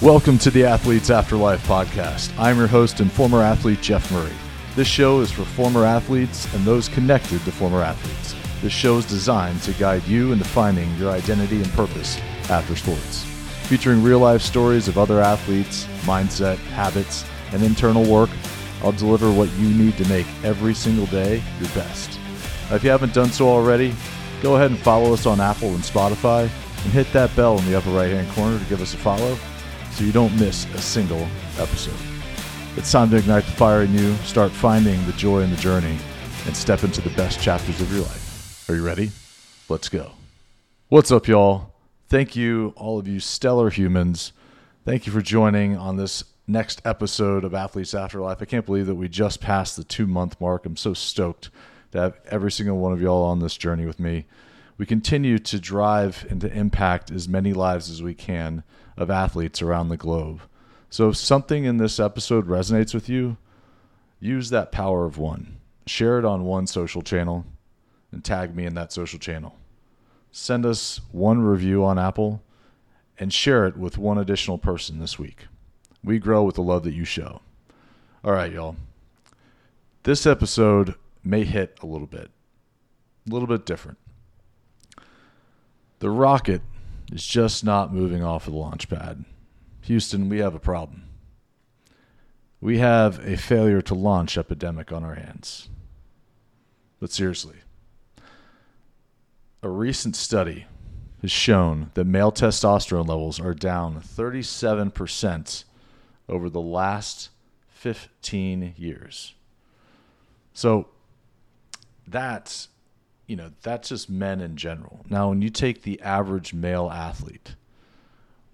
Welcome to the Athletes Afterlife podcast. I'm your host and former athlete, Jeff Murray. This show is for former athletes and those connected to former athletes. This show is designed to guide you into finding your identity and purpose after sports. Featuring real life stories of other athletes, mindset, habits, and internal work, I'll deliver what you need to make every single day your best. If you haven't done so already, go ahead and follow us on Apple and Spotify and hit that bell in the upper right hand corner to give us a follow so you don't miss a single episode. It's time to ignite the fire in you, start finding the joy in the journey, and step into the best chapters of your life. Are you ready? Let's go. What's up, y'all? Thank you, all of you stellar humans. Thank you for joining on this next episode of Athletes Afterlife. I can't believe that we just passed the two month mark. I'm so stoked to have every single one of y'all on this journey with me. We continue to drive and to impact as many lives as we can of athletes around the globe. So if something in this episode resonates with you, use that power of one. Share it on one social channel and tag me in that social channel. Send us one review on Apple and share it with one additional person this week. We grow with the love that you show. All right, y'all. This episode may hit a little bit, a little bit different. The rocket is just not moving off of the launch pad. Houston, we have a problem. We have a failure to launch epidemic on our hands. But seriously, a recent study has shown that male testosterone levels are down 37% over the last 15 years. So that's you know, that's just men in general. Now, when you take the average male athlete,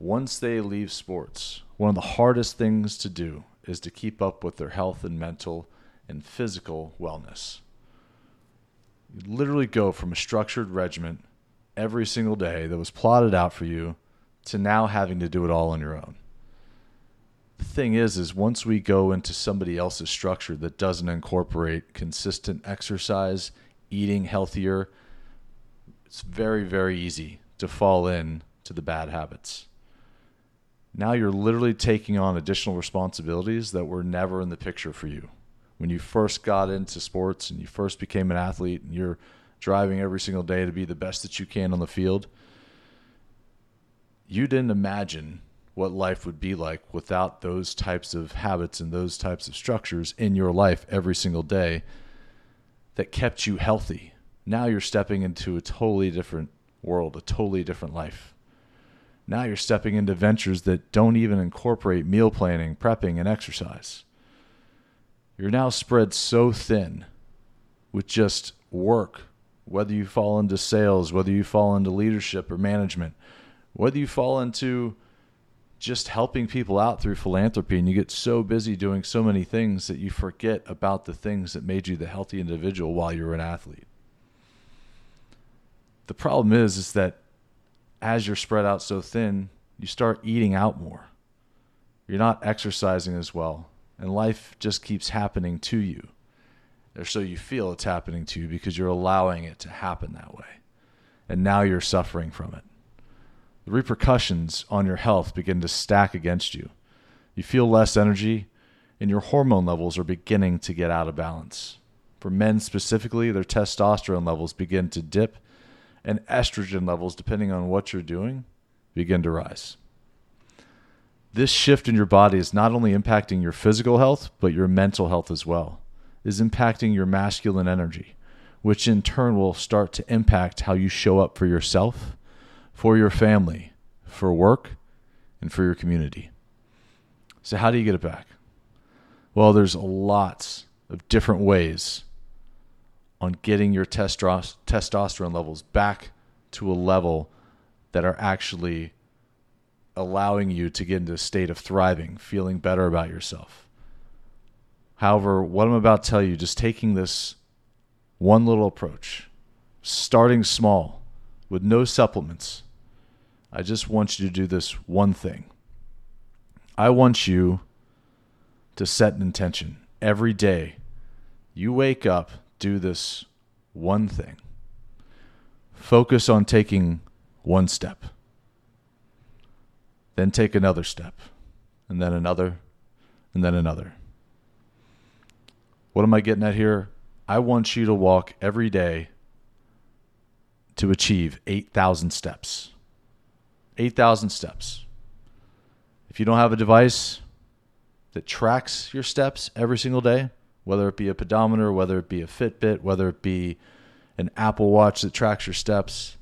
once they leave sports, one of the hardest things to do is to keep up with their health and mental and physical wellness. You literally go from a structured regimen every single day that was plotted out for you to now having to do it all on your own. The thing is is once we go into somebody else's structure that doesn't incorporate consistent exercise eating healthier, it's very, very easy to fall in to the bad habits. Now you're literally taking on additional responsibilities that were never in the picture for you. When you first got into sports and you first became an athlete and you're driving every single day to be the best that you can on the field, you didn't imagine what life would be like without those types of habits and those types of structures in your life every single day that kept you healthy. Now you're stepping into a totally different world, a totally different life. Now you're stepping into ventures that don't even incorporate meal planning, prepping, and exercise. You're now spread so thin with just work, whether you fall into sales, whether you fall into leadership or management, whether you fall into just helping people out through philanthropy and you get so busy doing so many things that you forget about the things that made you the healthy individual while you were an athlete. The problem is is that as you're spread out so thin, you start eating out more. You're not exercising as well, and life just keeps happening to you. Or so you feel it's happening to you because you're allowing it to happen that way. And now you're suffering from it the repercussions on your health begin to stack against you. You feel less energy, and your hormone levels are beginning to get out of balance. For men specifically, their testosterone levels begin to dip, and estrogen levels, depending on what you're doing, begin to rise. This shift in your body is not only impacting your physical health, but your mental health as well. It is impacting your masculine energy, which in turn will start to impact how you show up for yourself for your family, for work, and for your community. So, how do you get it back? Well, there's lots of different ways on getting your testosterone levels back to a level that are actually allowing you to get into a state of thriving, feeling better about yourself. However, what I'm about to tell you, just taking this one little approach, starting small with no supplements, I just want you to do this one thing. I want you to set an intention every day. You wake up, do this one thing. Focus on taking one step. Then take another step. and then another, and then another. What am I getting at here? I want you to walk every day to achieve 8,000 steps. 8,000 steps. If you don't have a device that tracks your steps every single day, whether it be a pedometer, whether it be a Fitbit, whether it be an Apple Watch that tracks your steps,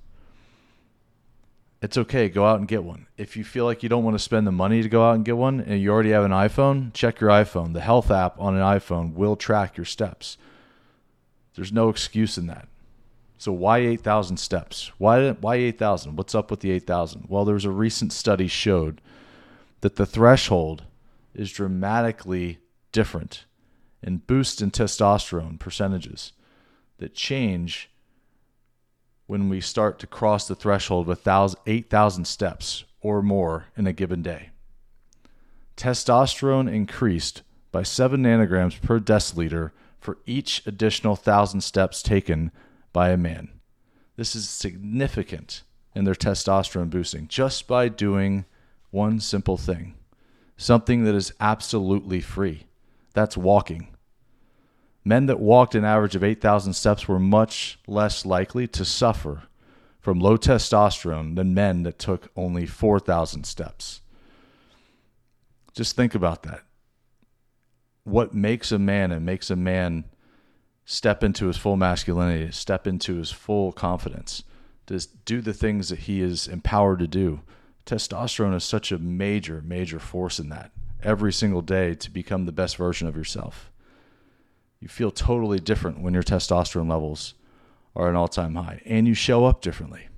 it's okay. Go out and get one. If you feel like you don't want to spend the money to go out and get one and you already have an iPhone, check your iPhone. The health app on an iPhone will track your steps. There's no excuse in that. So why 8,000 steps? Why why 8,000? What's up with the 8,000? Well, there was a recent study showed that the threshold is dramatically different in boost in testosterone percentages that change when we start to cross the threshold with 8,000 steps or more in a given day. Testosterone increased by 7 nanograms per deciliter for each additional 1,000 steps taken by a man. This is significant in their testosterone boosting just by doing one simple thing something that is absolutely free. That's walking. Men that walked an average of 8,000 steps were much less likely to suffer from low testosterone than men that took only 4,000 steps. Just think about that. What makes a man and makes a man step into his full masculinity, step into his full confidence, to do the things that he is empowered to do? Testosterone is such a major, major force in that every single day to become the best version of yourself you feel totally different when your testosterone levels are an all time high and you show up differently.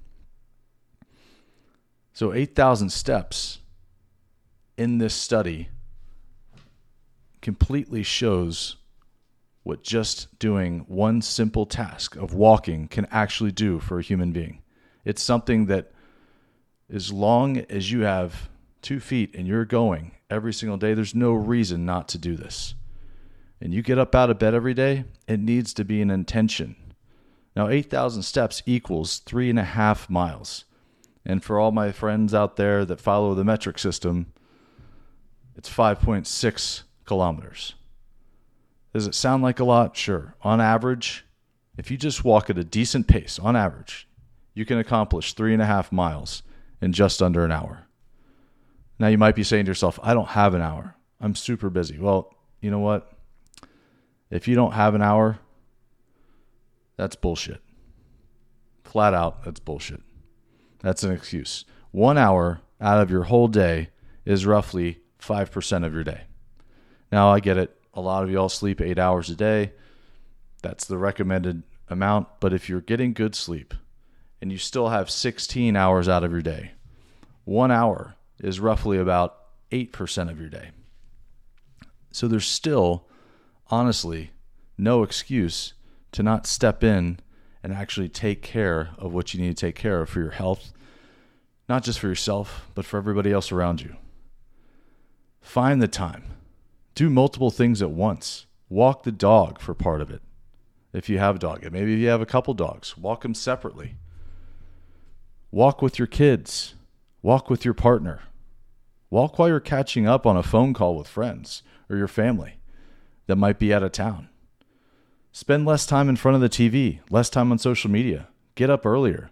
So, 8,000 steps in this study completely shows what just doing one simple task of walking can actually do for a human being. It's something that, as long as you have two feet and you're going every single day, there's no reason not to do this and you get up out of bed every day, it needs to be an intention. Now, 8,000 steps equals three and a half miles. And for all my friends out there that follow the metric system, it's 5.6 kilometers. Does it sound like a lot? Sure. On average, if you just walk at a decent pace, on average, you can accomplish three and a half miles in just under an hour. Now, you might be saying to yourself, I don't have an hour. I'm super busy. Well, you know what? If you don't have an hour, that's bullshit. Flat out, that's bullshit. That's an excuse. One hour out of your whole day is roughly 5% of your day. Now, I get it. A lot of y'all sleep eight hours a day. That's the recommended amount. But if you're getting good sleep and you still have 16 hours out of your day, one hour is roughly about 8% of your day. So there's still honestly no excuse to not step in and actually take care of what you need to take care of for your health, not just for yourself, but for everybody else around you. Find the time. Do multiple things at once. Walk the dog for part of it. If you have a dog, and maybe if you have a couple dogs, walk them separately. Walk with your kids. Walk with your partner. Walk while you're catching up on a phone call with friends or your family that might be out of town. Spend less time in front of the TV, less time on social media. Get up earlier.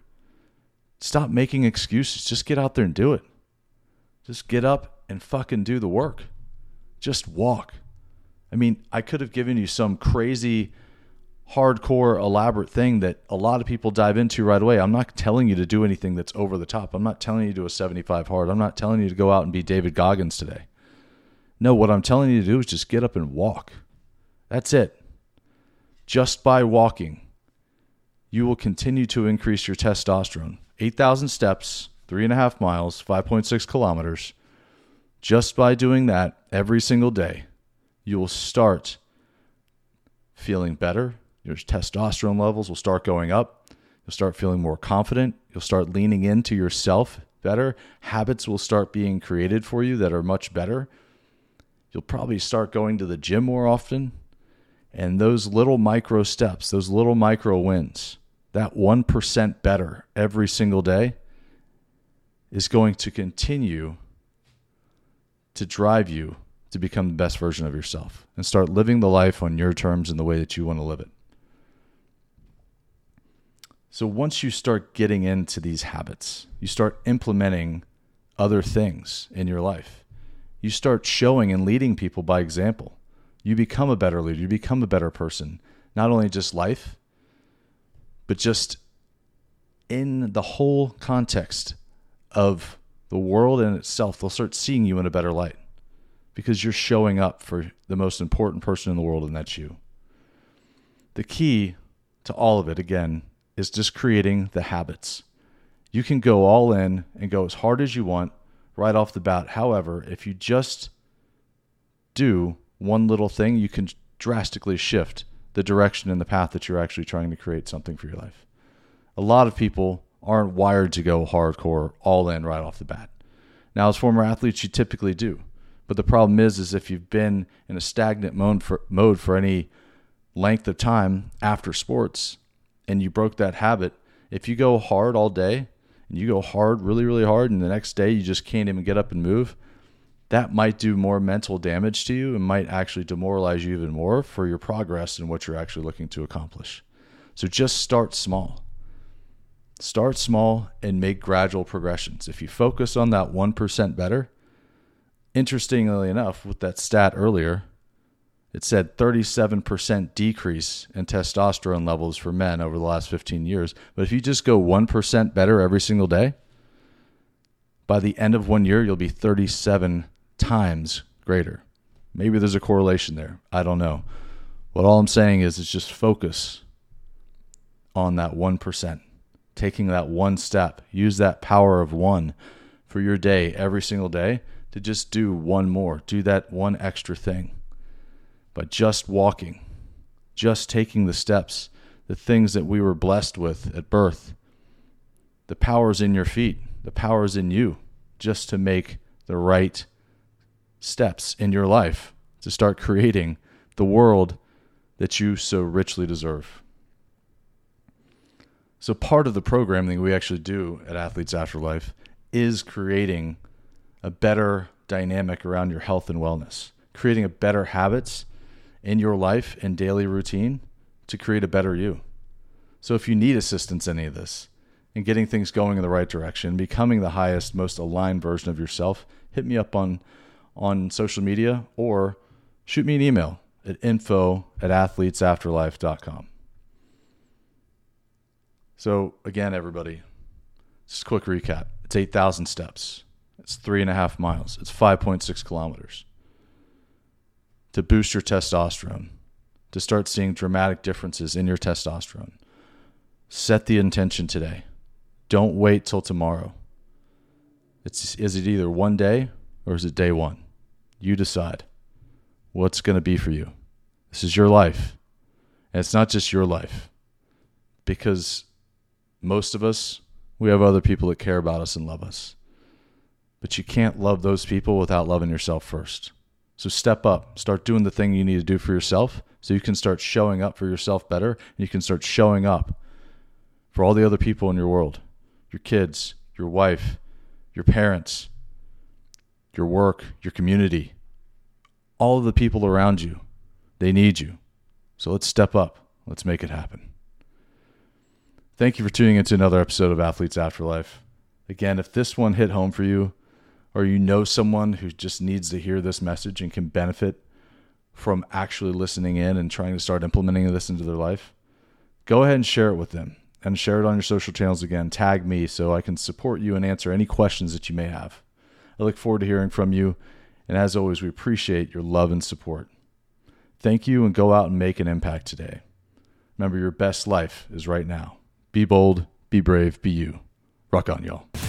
Stop making excuses. Just get out there and do it. Just get up and fucking do the work. Just walk. I mean, I could have given you some crazy, hardcore, elaborate thing that a lot of people dive into right away. I'm not telling you to do anything that's over the top. I'm not telling you to do a 75 hard. I'm not telling you to go out and be David Goggins today. No, what I'm telling you to do is just get up and walk. That's it. Just by walking, you will continue to increase your testosterone. 8,000 steps, three and a half miles, 5.6 kilometers. Just by doing that every single day, you will start feeling better. Your testosterone levels will start going up. You'll start feeling more confident. You'll start leaning into yourself better. Habits will start being created for you that are much better. You'll probably start going to the gym more often. And those little micro steps, those little micro wins, that 1% better every single day is going to continue to drive you to become the best version of yourself and start living the life on your terms and the way that you want to live it. So once you start getting into these habits, you start implementing other things in your life. You start showing and leading people by example. You become a better leader, you become a better person, not only just life, but just in the whole context of the world in itself. They'll start seeing you in a better light because you're showing up for the most important person in the world, and that's you. The key to all of it, again, is just creating the habits. You can go all in and go as hard as you want right off the bat. However, if you just do one little thing, you can drastically shift the direction and the path that you're actually trying to create something for your life. A lot of people aren't wired to go hardcore all in right off the bat. Now, as former athletes, you typically do. But the problem is, is if you've been in a stagnant mode for, mode for any length of time after sports, and you broke that habit, if you go hard all day and you go hard, really, really hard, and the next day you just can't even get up and move, that might do more mental damage to you and might actually demoralize you even more for your progress and what you're actually looking to accomplish. So just start small. Start small and make gradual progressions. If you focus on that 1% better, interestingly enough, with that stat earlier, it said 37% decrease in testosterone levels for men over the last 15 years. But if you just go 1% better every single day, by the end of one year, you'll be 37 times greater. Maybe there's a correlation there. I don't know. What all I'm saying is, it's just focus on that 1%, taking that one step. Use that power of one for your day every single day to just do one more, do that one extra thing but just walking, just taking the steps, the things that we were blessed with at birth. The power's in your feet, the power's in you just to make the right steps in your life to start creating the world that you so richly deserve. So, part of the programming we actually do at Athletes Afterlife is creating a better dynamic around your health and wellness, creating a better habits in your life and daily routine to create a better you. So if you need assistance in any of this and getting things going in the right direction, becoming the highest, most aligned version of yourself, hit me up on on social media or shoot me an email at info at athletesafterlife.com. So again, everybody, just a quick recap. It's 8,000 steps. It's three and a half miles. It's 5.6 kilometers to boost your testosterone, to start seeing dramatic differences in your testosterone. Set the intention today. Don't wait till tomorrow. It's, is it either one day or is it day one? You decide what's going to be for you. This is your life. And it's not just your life because most of us, we have other people that care about us and love us. But you can't love those people without loving yourself first. So step up, start doing the thing you need to do for yourself so you can start showing up for yourself better and you can start showing up for all the other people in your world your kids, your wife, your parents, your work, your community, all of the people around you. They need you. So let's step up. Let's make it happen. Thank you for tuning into another episode of Athletes Afterlife. Again, if this one hit home for you, or you know someone who just needs to hear this message and can benefit from actually listening in and trying to start implementing this into their life, go ahead and share it with them and share it on your social channels again. Tag me so I can support you and answer any questions that you may have. I look forward to hearing from you. And as always, we appreciate your love and support. Thank you and go out and make an impact today. Remember, your best life is right now. Be bold, be brave, be you. Rock on, y'all.